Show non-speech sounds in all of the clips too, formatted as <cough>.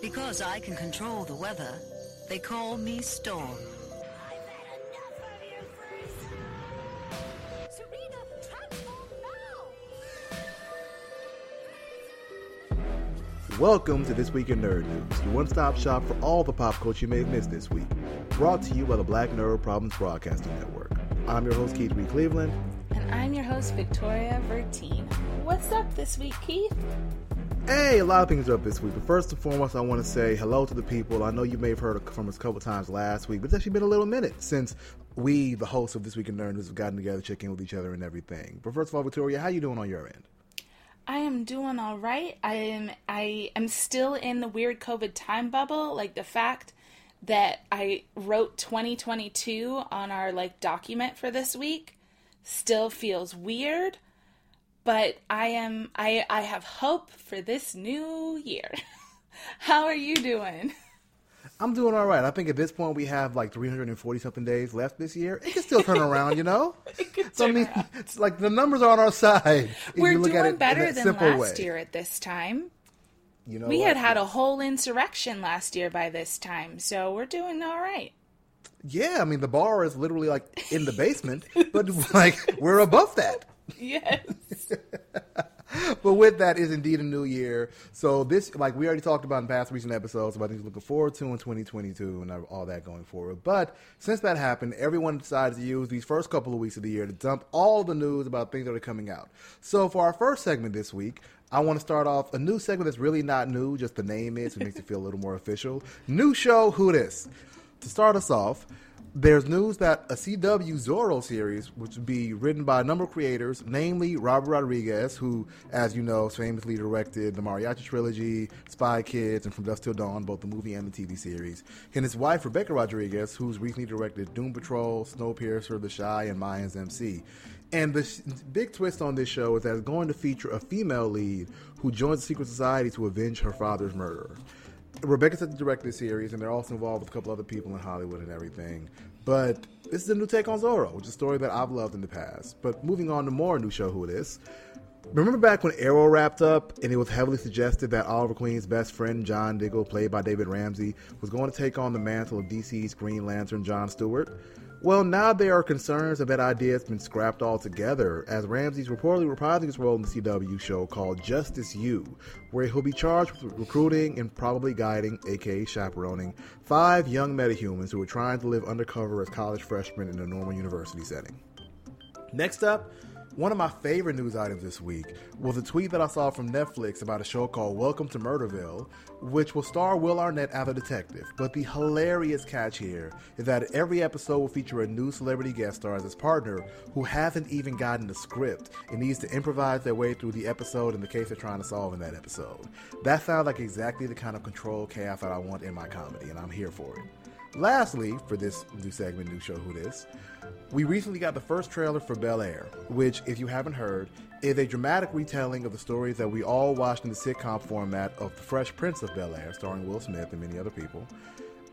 Because I can control the weather, they call me Storm. I've had enough of your first. Serena, transform now! Welcome to This Week in Nerd News, your one stop shop for all the pop culture you may have missed this week. Brought to you by the Black Nerd Problems Broadcasting Network. I'm your host, Keith Reed Cleveland. And I'm your host, Victoria Vertine. What's up this week, Keith? Hey, a lot of things are up this week, but first and foremost, I want to say hello to the people. I know you may have heard from us a couple times last week, but it's actually been a little minute since we, the hosts of This Week in Nerd News, have gotten together, check in with each other and everything. But first of all, Victoria, how you doing on your end? I am doing all right. I am I am still in the weird COVID time bubble. Like the fact that I wrote 2022 on our like document for this week still feels weird, but I am I I have hope for this new year. <laughs> How are you doing? I'm doing all right. I think at this point we have like 340 something days left this year. It can still turn around, you know. <laughs> It. So I mean, it's like the numbers are on our side. We're you look at doing it better than last way. year at this time. You know, We what? had had a whole insurrection last year by this time, so we're doing all right. Yeah, I mean the bar is literally like in the basement, <laughs> but like we're above that. Yes. <laughs> But with that is indeed a new year. So this, like we already talked about in past recent episodes, about things looking forward to in 2022 and all that going forward. But since that happened, everyone decided to use these first couple of weeks of the year to dump all the news about things that are coming out. So for our first segment this week, I want to start off a new segment that's really not new, just the name is, it makes it feel a little more official. New show, Who This? To start us off, there's news that a CW Zorro series, which would be written by a number of creators, namely Robert Rodriguez, who, as you know, famously directed the Mariachi trilogy, Spy Kids, and From Dusk Till Dawn, both the movie and the TV series, and his wife Rebecca Rodriguez, who's recently directed Doom Patrol, Snowpiercer, The Chi, and Mayans MC. And the big twist on this show is that it's going to feature a female lead who joins the secret society to avenge her father's murderer. Rebecca said to direct this series, and they're also involved with a couple other people in Hollywood and everything. But this is a new take on Zorro, which is a story that I've loved in the past. But moving on to more new show Who It Is. Remember back when Arrow wrapped up and it was heavily suggested that Oliver Queen's best friend, John Diggle, played by David Ramsey, was going to take on the mantle of DC's Green Lantern, John Stewart? Well, now there are concerns that that idea has been scrapped altogether, as Ramsey's reportedly reprising his role in the CW show called Justice U, where he'll be charged with recruiting and probably guiding, aka chaperoning, five young metahumans who are trying to live undercover as college freshmen in a normal university setting. Next up, one of my favorite news items this week was a tweet that I saw from Netflix about a show called Welcome to Murderville, which will star Will Arnett as a detective. But the hilarious catch here is that every episode will feature a new celebrity guest star as his partner who hasn't even gotten the script and needs to improvise their way through the episode and the case they're trying to solve in that episode. That sounds like exactly the kind of control chaos that I want in my comedy, and I'm here for it. Lastly, for this new segment, new show Who This, we recently got the first trailer for Bel Air, which, if you haven't heard, is a dramatic retelling of the stories that we all watched in the sitcom format of The Fresh Prince of Bel Air, starring Will Smith and many other people.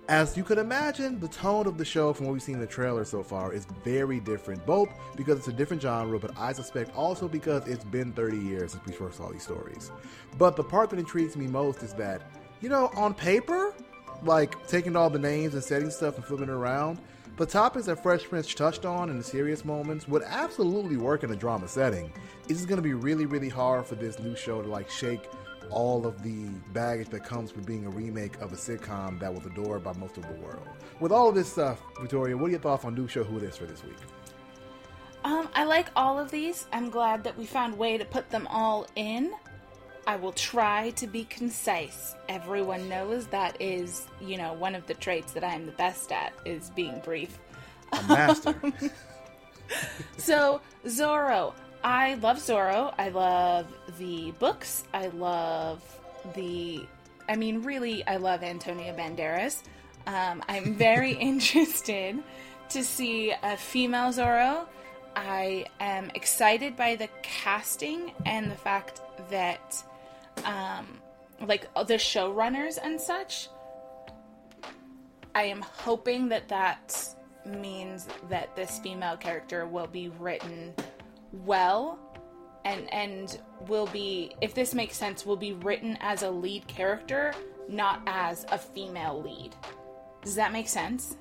As you could imagine, the tone of the show from what we've seen in the trailer so far is very different, both because it's a different genre, but I suspect also because it's been 30 years since we first saw these stories. But the part that intrigues me most is that, you know, on paper, like taking all the names and setting stuff and flipping it around, the topics that Fresh Prince touched on in the serious moments would absolutely work in a drama setting. It's to be really, really hard for this new show to like shake all of the baggage that comes with being a remake of a sitcom that was adored by most of the world. With all of this stuff, Victoria, what are your thoughts on new show Who It Is for this week? Um, I like all of these. I'm glad that we found a way to put them all in. I will try to be concise. Everyone knows that is, you know, one of the traits that I'm the best at is being brief. A master. <laughs> So, Zorro. I love Zorro. I love the books. I love the. I mean, really, I love Antonio Banderas. Um, I'm very <laughs> interested to see a female Zorro. I am excited by the casting and the fact that, um, like, the showrunners and such. I am hoping that that means that this female character will be written well and and will be if this makes sense will be written as a lead character not as a female lead. Does that make sense?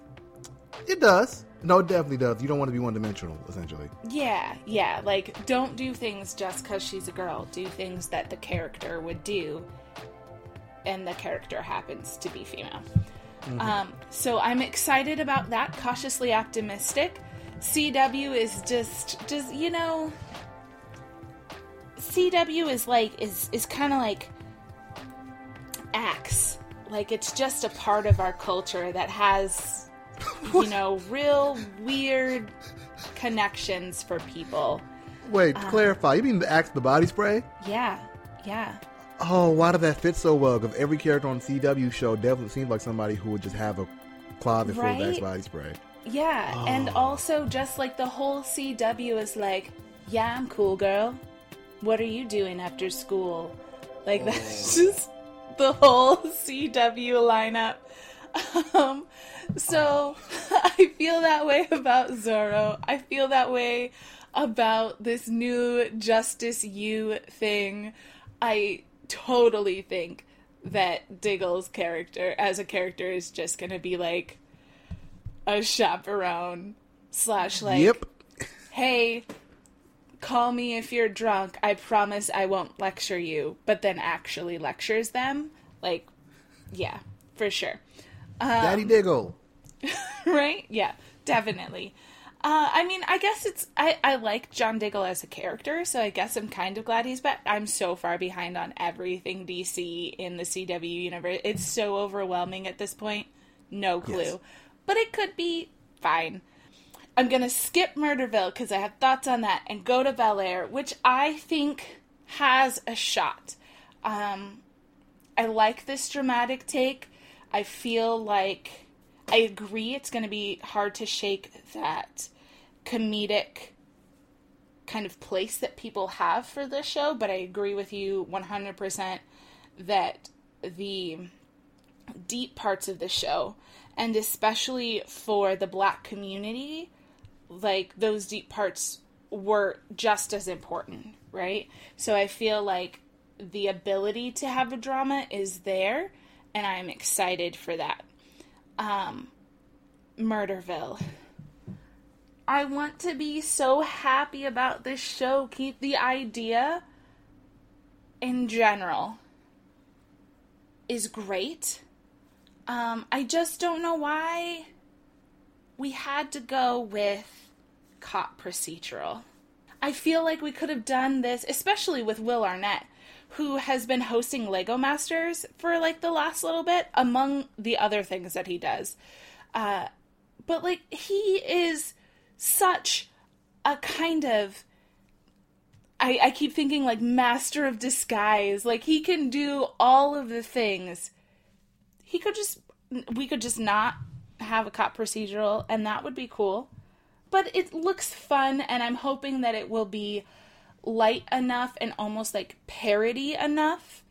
It does. No, it definitely does. You don't want to be one dimensional, essentially. Yeah, yeah. Like, don't do things just because she's a girl. Do things that the character would do, and the character happens to be female. Um, so I'm excited about that. Cautiously optimistic. CW is just, just you know, CW is like is is kind of like Axe. Like it's just a part of our culture that has, <laughs> you know, real weird connections for people. Wait, uh, clarify. You mean the Axe the body spray? Yeah, yeah. Oh, why did that fit so well? Because every character on CW show definitely seems like somebody who would just have a closet full of Axe body spray. Yeah, and oh. also just like the whole CW is like, yeah, I'm cool, girl. What are you doing after school? Like <laughs> that's oh. just the whole CW lineup. <laughs> Um, so <laughs> I feel that way about Zorro. I feel that way about this new Justice U thing. I totally think that Diggle's character, as a character, is just gonna be like a chaperone slash like yep. hey call me if you're drunk i promise i won't lecture you but then actually lectures them like yeah for sure Daddy Diggle. <laughs> right yeah definitely uh, I mean, I guess it's I, I like John Diggle as a character, so I guess I'm kind of glad he's back. I'm so far behind on everything DC in the CW universe. It's so overwhelming at this point. No clue. Yes. But it could be fine. I'm gonna skip Murderville because I have thoughts on that and go to Bel Air, which I think has a shot. Um, I like this dramatic take. I feel like I agree it's going to be hard to shake that comedic kind of place that people have for this show, but I agree with you 100% that the deep parts of the show, and especially for the black community, like those deep parts were just as important, right? So I feel like the ability to have a drama is there, and I'm excited for that. Um, Murderville. I want to be so happy about this show. Keep the idea in general is great. Um, I just don't know why we had to go with cop procedural. I feel like we could have done this, especially with Will Arnett, who has been hosting Lego Masters for like the last little bit, among the other things that he does. Uh, but like, he is such a kind of. I, I keep thinking like master of disguise. Like, he can do all of the things he could just we could just not have a cop procedural and that would be cool but it looks fun and i'm hoping that it will be light enough and almost like parody enough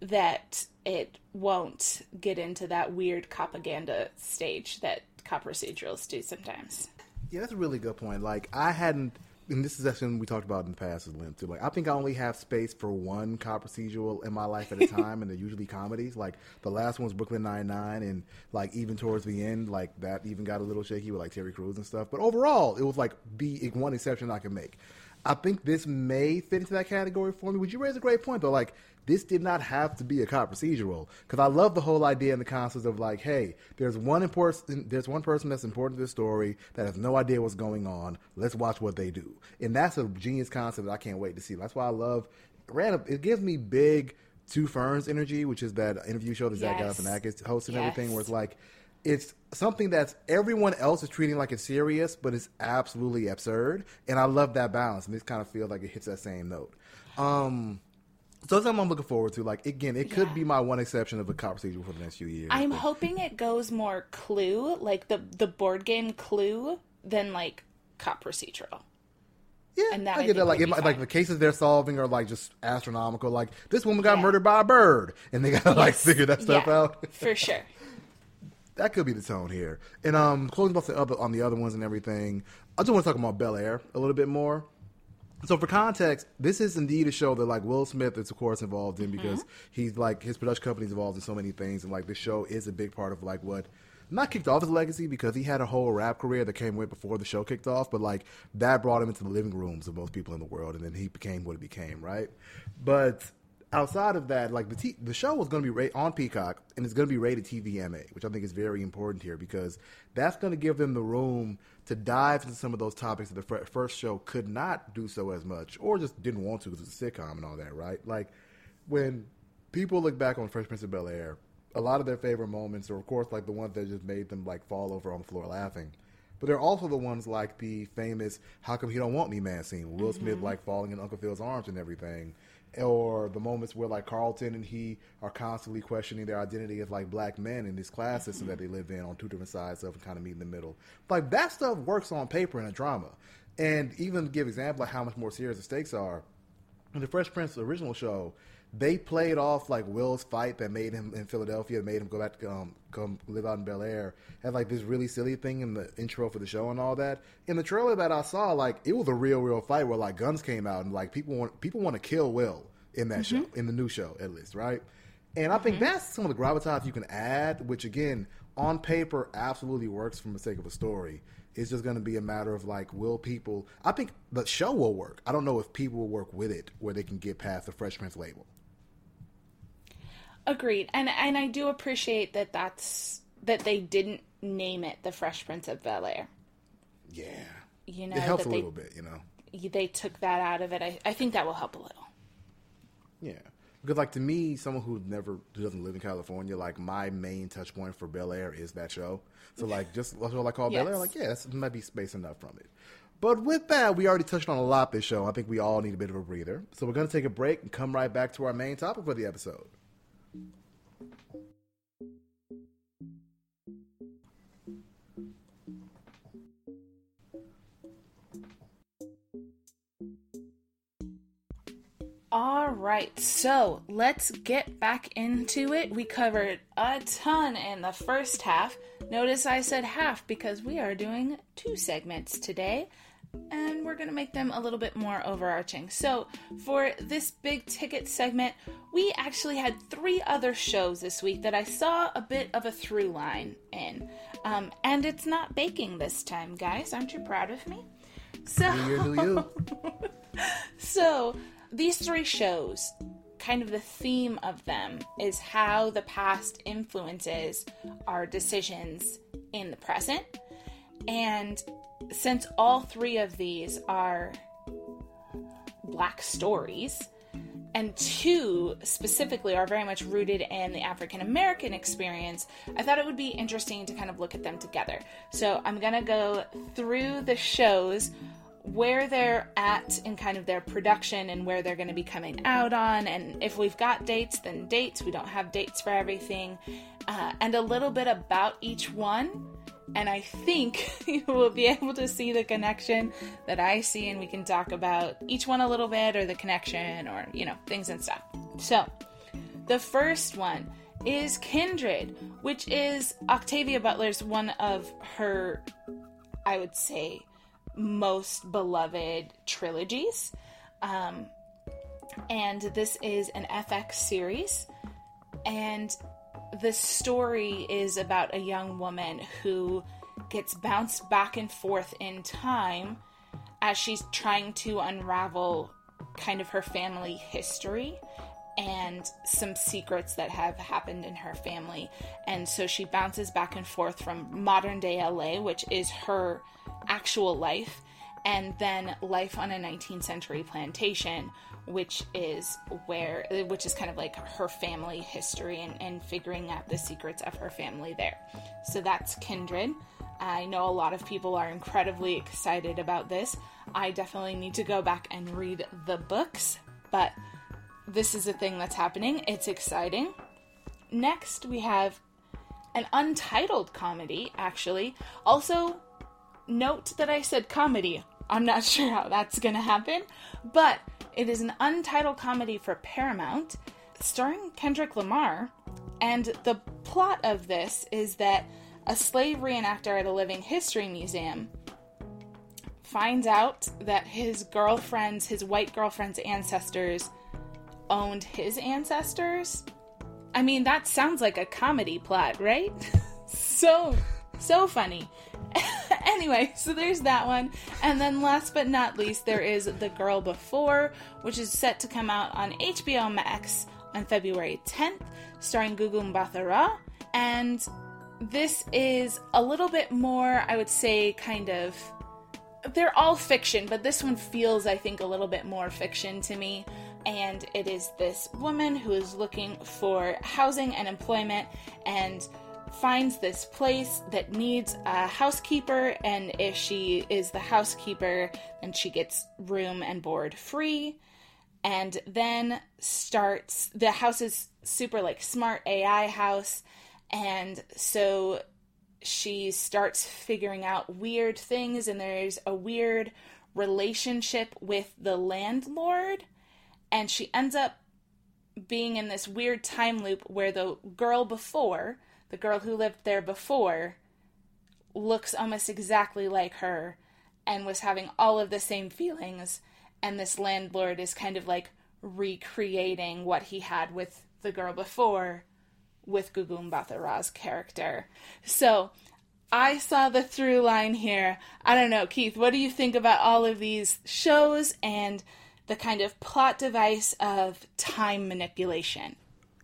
that it won't get into that weird propaganda stage that cop procedurals do sometimes Yeah, that's a really good point. Like I hadn't, and this is something we talked about in the past with Lim too. Like I think I only have space for one cop procedural in my life at a <laughs> time, and they're usually comedies. Like the last one was Brooklyn Nine Nine, and like even towards the end, like that even got a little shaky with like Terry Crews and stuff. But overall, it was like the one exception I can make. I think this may fit into that category for me. Would you raise a great point though? Like this did not have to be a cop procedural because I love the whole idea and the concept of like, hey, there's one important, there's one person that's important to the story that has no idea what's going on. Let's watch what they do, and that's a genius concept that I can't wait to see. That's why I love. Random, it gives me big Two Ferns energy, which is that interview show that Zach Yes. Galifianakis hosts and Yes. everything, where it's like it's something that's everyone else is treating like it's serious, but it's absolutely absurd. And I love that balance, and this kind of feels like it hits that same note. Um, so that's something I'm looking forward to. Like again, it could Yeah. be my one exception of a cop procedural for the next few years. i'm but- hoping it goes more clue like the the board game clue than like cop procedural yeah, and that I I get that. Like, it might- like the cases they're solving are like just astronomical. Like this woman got Yeah. murdered by a bird, and they gotta like figure that stuff Yeah, out. for sure that could be the tone here. And um, closing off the other on the other ones and everything. I just want to talk about Bel Air a little bit more. So for context, this is indeed a show that like Will Smith is of course involved in because he's like his production company's involved in so many things, and like this show is a big part of like what not kicked off his legacy because he had a whole rap career that came with before the show kicked off, but like that brought him into the living rooms of most people in the world, and then he became what he became, right? But outside of that, like the t- the show was going to be ra- on Peacock and it's going to be rated TVMA, which I think is very important here because that's going to give them the room to dive into some of those topics that the fir- first show could not do so as much, or just didn't want to because it's a sitcom and all that, right? Like when people look back on Fresh Prince of Bel Air, a lot of their favorite moments are, of course, like the ones that just made them like fall over on the floor laughing. But they're also the ones like the famous "How come he don't want me?" man scene, Will Smith mm-hmm. like falling in Uncle Phil's arms and everything, or the moments where like Carlton and he are constantly questioning their identity as like black men in this class system that they live in on two different sides of and kind of meet in the middle. Like that stuff works on paper in a drama, and even give example of how much more serious the stakes are. In the Fresh Prince original show, they played off like Will's fight that made him in Philadelphia, made him go back to um, come live out in Bel Air, had like this really silly thing in the intro for the show and all that. In the trailer that I saw, like it was a real, real fight where like guns came out and like people want people want to kill Will in that show, in the new show at least, right? And I think that's some of the gravitas you can add, which again, on paper, absolutely works from the sake of a story. It's just going to be a matter of like, will people? I think the show will work. I don't know if people will work with it where they can get past the Fresh Prince label. Agreed. And and I do appreciate that that's that they didn't name it the Fresh Prince of Bel Air. Yeah, You know, it helps a they little bit, you know. they took that out of it. I, I think that will help a little. Yeah, because like to me, someone who never who doesn't live in California, like my main touch point for Bel Air is that show. So <laughs> like, just a I call Bel Air, Yes. like yeah, that might be space enough from it. But with that, we already touched on a lot this show. I think we all need a bit of a breather. So we're gonna take a break and come right back to our main topic for the episode. All right, so let's get back into it. We covered a ton in the first half. Notice I said half because we are doing two segments today, and we're going to make them a little bit more overarching. So, for this big ticket segment, we actually had three other shows this week that I saw a bit of a through line in. Um, and it's not baking this time, guys. Aren't you proud of me? <laughs> So, New year, new you. so, these three shows, kind of the theme of them is how the past influences our decisions in the present. And since all three of these are black stories, and two specifically are very much rooted in the African American experience, I thought it would be interesting to kind of look at them together. So I'm gonna go through the shows where they're at in kind of their production and where they're going to be coming out on. And if we've got dates, then dates. We don't have dates for everything. Uh, and a little bit about each one. And I think <laughs> you will be able to see the connection that I see, and we can talk about each one a little bit or the connection or, you know, things and stuff. So, the first one is Kindred, which is Octavia Butler's one of her, I would say, most beloved trilogies. Um, and this is an FX series. And the story is about a young woman who gets bounced back and forth in time as she's trying to unravel kind of her family history and some secrets that have happened in her family. And so she bounces back and forth from modern day LA, which is her actual life, and then life on a 19th century plantation, which is where, which is kind of like her family history and, and figuring out the secrets of her family there. So that's Kindred. I know a lot of people are incredibly excited about this. I definitely need to go back and read the books, but this is a thing that's happening. It's exciting. Next, we have an untitled comedy, actually. Also, note that I said comedy. I'm not <laughs> sure how that's going to happen, but it is an untitled comedy for Paramount starring Kendrick Lamar. And the plot of this is that a slave reenactor at a living history museum finds out that his girlfriend's, his white girlfriend's ancestors owned his ancestors. I mean, that sounds like a comedy plot, right? <laughs> so, so funny. Anyway, so there's that one. And then last but not least, there is The Girl Before, which is set to come out on HBO Max on February 10th, starring Gugu Mbatha-Raw. And this is a little bit more, I would say, kind of. They're all fiction, but this one feels, I think, a little bit more fiction to me. And it is this woman who is looking for housing and employment and finds this place that needs a housekeeper. And if she is the housekeeper, then she gets room and board free. And then starts the house is super like smart AI house and so she starts figuring out weird things, and there's a weird relationship with the landlord. And she ends up being in this weird time loop where the girl before, the girl who lived there before, looks almost exactly like her and was having all of the same feelings. And this landlord is kind of like recreating what he had with the girl before with Gugu Mbatha-Raw's character. So I saw the through line here. I don't know, Keith, what do you think about all of these shows and the kind of plot device of time manipulation?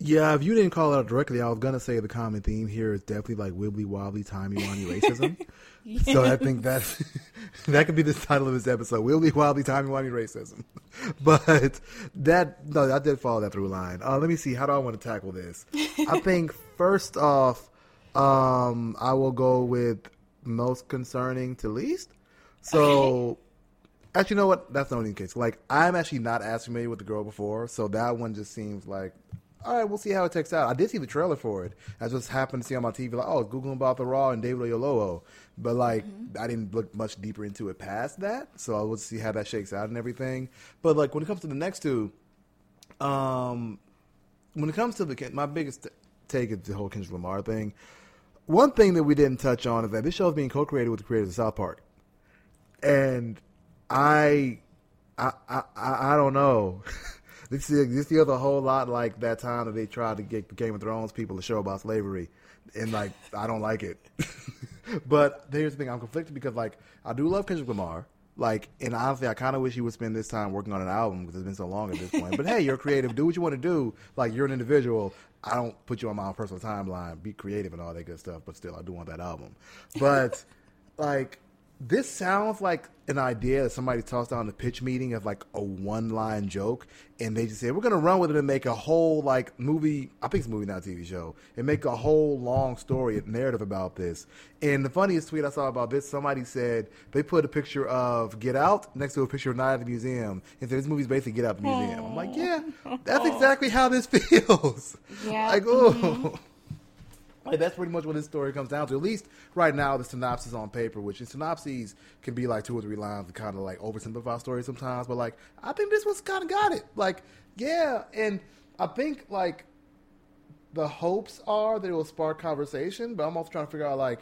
Yeah, if you didn't call it out directly, I was gonna say the common theme here is definitely like wibbly wobbly timey wimey racism. <laughs> So I think that <laughs> that could be the title of this episode: wibbly wobbly timey wimey racism. <laughs> But that no, I did follow that through line. Uh, let me see. How do I want to tackle this? I think first off, um, I will go with most concerning to least. So. Actually, you know what? That's not even the case. Like, I'm actually not as familiar with the girl before, so that one just seems like all right, we'll see how it takes out. I did see the trailer for it. I just happened to see on my TV, like, oh, it's Mbatha-Raw and David Oyelowo. But, like, mm-hmm. I didn't look much deeper into it past that. So I will see how that shakes out and everything. But, like, when it comes to the next two, um, when it comes to the, my biggest take is the whole Kendrick Lamar thing. One thing that we didn't touch on is that this show is being co created with the creators of South Park. And I, I, I, I don't know. <laughs> This this feels a whole lot like that time that they tried to get Game of Thrones people to show about slavery, and like I don't like it. <laughs> but here's the thing: I'm conflicted because like I do love Kendrick Lamar. Like, and honestly, I kind of wish he would spend this time working on an album because it's been so long at this point. but hey, you're creative. Do what you want to do. Like, you're an individual. I don't put you on my own personal timeline. Be creative and all that good stuff. But still, I do want that album. But like, this sounds like an idea that somebody tossed out in a pitch meeting of like a one line joke, and they just said we're gonna run with it and make a whole like movie. I think it's a movie, not a TV show, and make a whole long story narrative about this. And the funniest tweet I saw about this, somebody said they put a picture of Get Out next to a picture of Night at the Museum, and said this movie's basically Get Out the Museum. I'm like, yeah, that's exactly how this <laughs> feels. Yeah. Like, oh. Mm-hmm. Like that's pretty much what this story comes down to. At least right now, the synopsis on paper, which in synopses can be like two or three lines to kind of like oversimplify stories sometimes. But like, I think this one's kind of got it. Like, yeah, and I think like the hopes are that it will spark conversation. But I'm also trying to figure out like,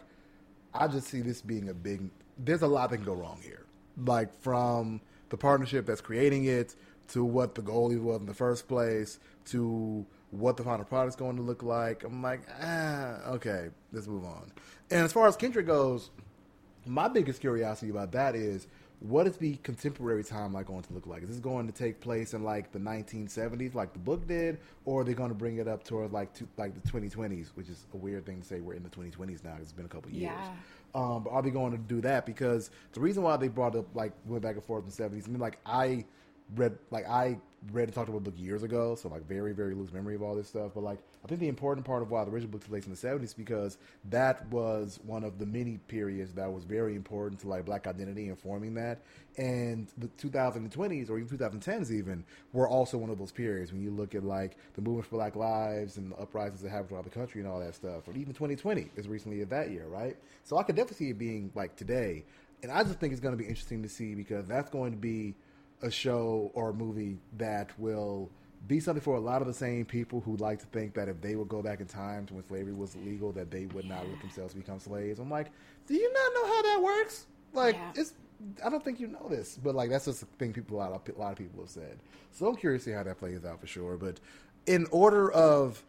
I just see this being a big. There's a lot that can go wrong here. Like from the partnership that's creating it to what the goal was in the first place to what the final product's going to look like. I'm like, ah, okay, let's move on. And as far as Kindred goes, my biggest curiosity about that is what is the contemporary timeline going to look like? Is this going to take place in like the 1970s, like the book did, or are they going to bring it up towards like to, like the 2020s, which is a weird thing to say. We're in the 2020s now. It's been a couple years. Yeah. Um, but are they going to do that? Because the reason why they brought up like went back and forth in the 70s, I mean, like I read like I read and talked about the book years ago, so like very very loose memory of all this stuff. But like I think the important part of why the original book took place in the seventies because that was one of the many periods that was very important to like black identity and forming that. And the 2020s or even 2010s even were also one of those periods when you look at like the movement for Black Lives and the uprisings that happened throughout the country and all that stuff. Or even 2020 as recently as that year, right? So I could definitely see it being like today. And I just think it's going to be interesting to see because that's going to be a show or a movie that will be something for a lot of the same people who like to think that if they would go back in time to when slavery was illegal, that they would not let themselves become slaves. I'm like, do you not know how that works? Like, Yeah. it's I don't think you know this, but like that's just a thing people a lot of, a lot of people have said. So I'm curious to see how that plays out for sure. But in order of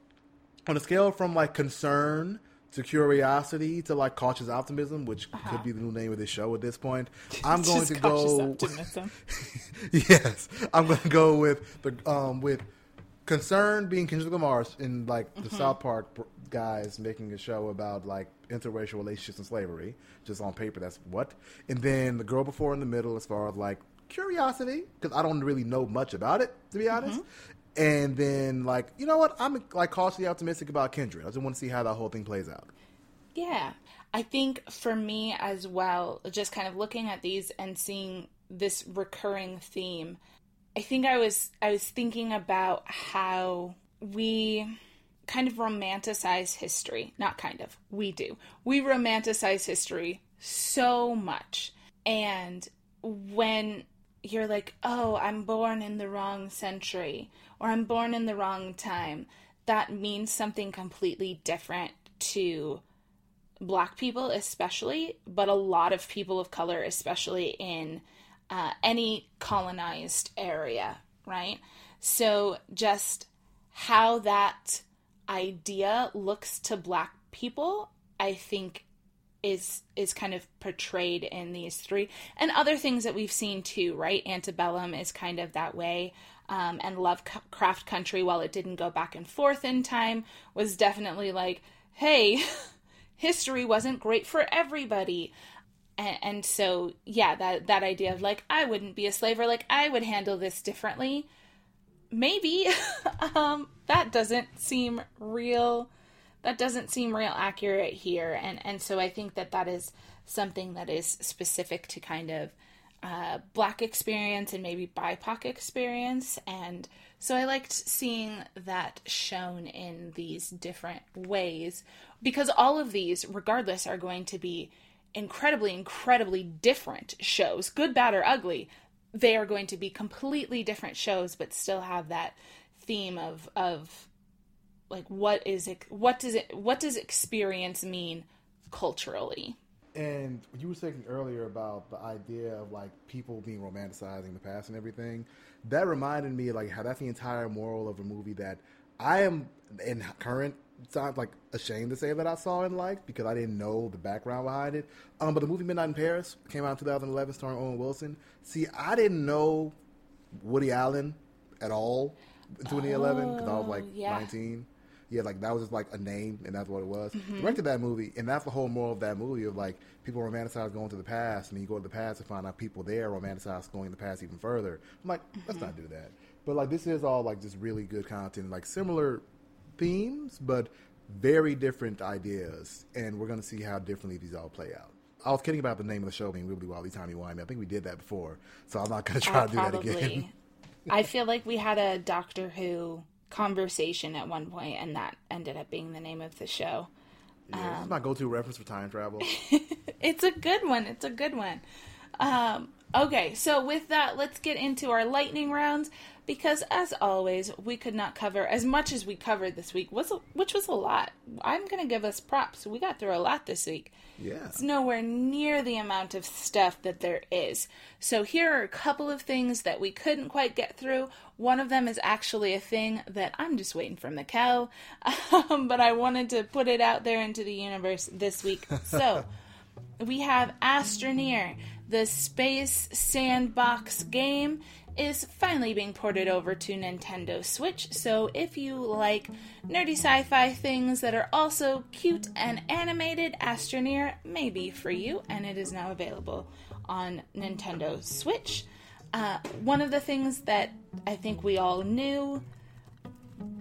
on a scale from like concern to curiosity to like cautious optimism, which could be the new name of this show at this point, <laughs> I'm going to go. <laughs> <laughs> yes, I'm going to go with the um with concern being Kendrick Lamar's in like the South Park guys making a show about like interracial relationships and slavery. Just on paper, that's what. And then the girl before in the middle, as far as like curiosity, because I don't really know much about it to be honest. And then like you know what, I'm like cautiously optimistic about Kindred. I just want to see how that whole thing plays out. Yeah. I think for me as well, just kind of looking at these and seeing this recurring theme, I think I was I was thinking about how we kind of romanticize history. Not kind of. We do. We romanticize history so much. And when you're like, "Oh, I'm born in the wrong century," or "I'm born in the wrong time," that means something completely different to black people especially but a lot of people of color especially in uh, any colonized area right? So just how that idea looks to black people i think is is kind of portrayed in these three. And other things that we've seen too right? Antebellum is kind of that way. Um, and lovecraft country while it didn't go back and forth in time was definitely like hey <laughs> history wasn't great for everybody. And, and so yeah that that idea of like i wouldn't be a slave or like i would handle this differently. Maybe. <laughs> Um that doesn't seem real that doesn't seem real accurate here and and so i think that that is something that is specific to kind of uh, black experience and maybe bipoc experience and so i liked seeing that shown in these different ways because all of these regardless are going to be incredibly incredibly different shows good bad or ugly. They are going to be completely different shows but still have that theme of of like what is it what does it what does experience mean culturally And you were saying earlier about the idea of like people being romanticizing the past and everything. That reminded me like how that's the entire moral of a movie that I am in current times like ashamed to say that I saw and liked because I didn't know the background behind it. Um, but the movie Midnight in Paris came out in 2011, starring Owen Wilson. See, I didn't know Woody Allen at all in 2011 because I was like Oh, yeah. 19. Yeah, like that was just like a name, and that's what it was. Directed that movie, and that's the whole moral of that movie of like people romanticize going to the past, and you go to the past and find out people there romanticize going to the past even further. I'm like, let's not do that. But like this is all like just really good content, like similar themes, but very different ideas, and we're gonna see how differently these all play out. I was kidding about the name of the show being Wibbly Wobbly Timey Wimey. I think we did that before, so I'm not gonna try Uh, to do that again. <laughs> I feel like we had a Doctor Who conversation at one point, and that ended up being the name of the show. Yeah, this is my go-to reference for time travel. <laughs> It's a good one. It's a good one. Um, okay, so with that, let's get into our lightning rounds because, as always, we could not cover as much as we covered this week, was which was a lot. I'm going to give us props. We got through a lot this week. Yeah. It's nowhere near the amount of stuff that there is. So here are a couple of things that we couldn't quite get through. One of them is actually a thing that I'm just waiting for Mikkel, <laughs> um, but I wanted to put it out there into the universe this week. So <laughs> we have Astroneer, the space sandbox game is finally being ported over to Nintendo Switch. So if you like nerdy sci-fi things that are also cute and animated, Astroneer may be for you, and it is now available on Nintendo Switch. Uh, one of the things that I think we all knew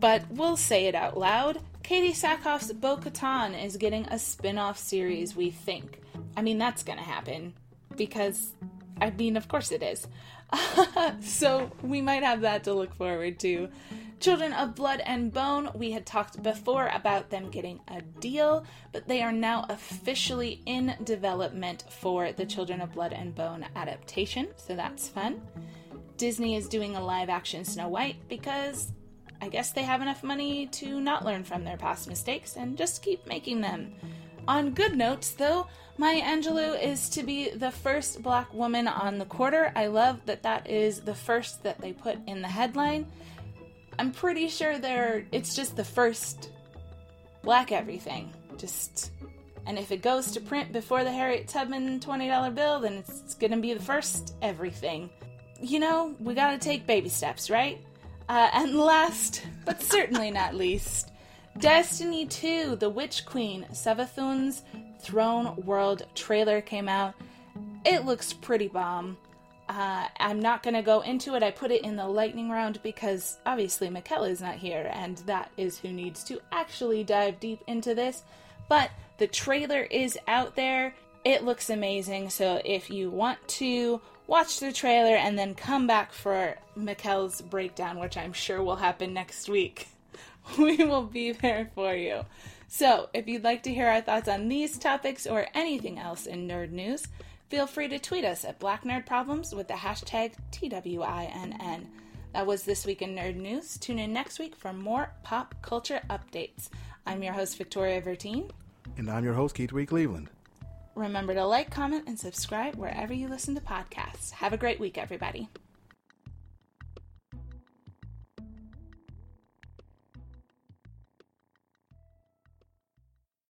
but we'll say it out loud. Katee Sackhoff's Bo Katan is getting a spin off series, we think. I mean, that's gonna happen. Because, I mean, of course it is. <laughs> so, we might have that to look forward to. Children of Blood and Bone, we had talked before about them getting a deal, but they are now officially in development for the Children of Blood and Bone adaptation, so that's fun. Disney is doing a live action Snow White because I guess they have enough money to not learn from their past mistakes and just keep making them. On good notes, though, Maya Angelou is to be the first black woman on the quarter. I love that that is the first that they put in the headline. I'm pretty sure they're it's just the first black everything. Just and if it goes to print before the Harriet Tubman $20 bill, then it's going to be the first everything. You know, we got to take baby steps, right? Uh, and last, but certainly not least, Destiny 2, The Witch Queen, Savathun's Throne World trailer came out. It looks pretty bomb. Uh, I'm not going to go into it. I put it in the lightning round because obviously Michaela is not here, and that is who needs to actually dive deep into this. But the trailer is out there. It looks amazing. So if you want to watch the trailer and then come back for Mikel's breakdown, which I'm sure will happen next week, <laughs> we will be there for you. So if you'd like to hear our thoughts on these topics or anything else in nerd news, feel free to tweet us at Black Nerd Problems with the hashtag TWINN. That was This Week in Nerd News. Tune in next week for more pop culture updates. I'm your host, Victoria Vertine. And I'm your host, Keith Reed Cleveland. Remember to like, comment, and subscribe wherever you listen to podcasts. Have a great week, everybody.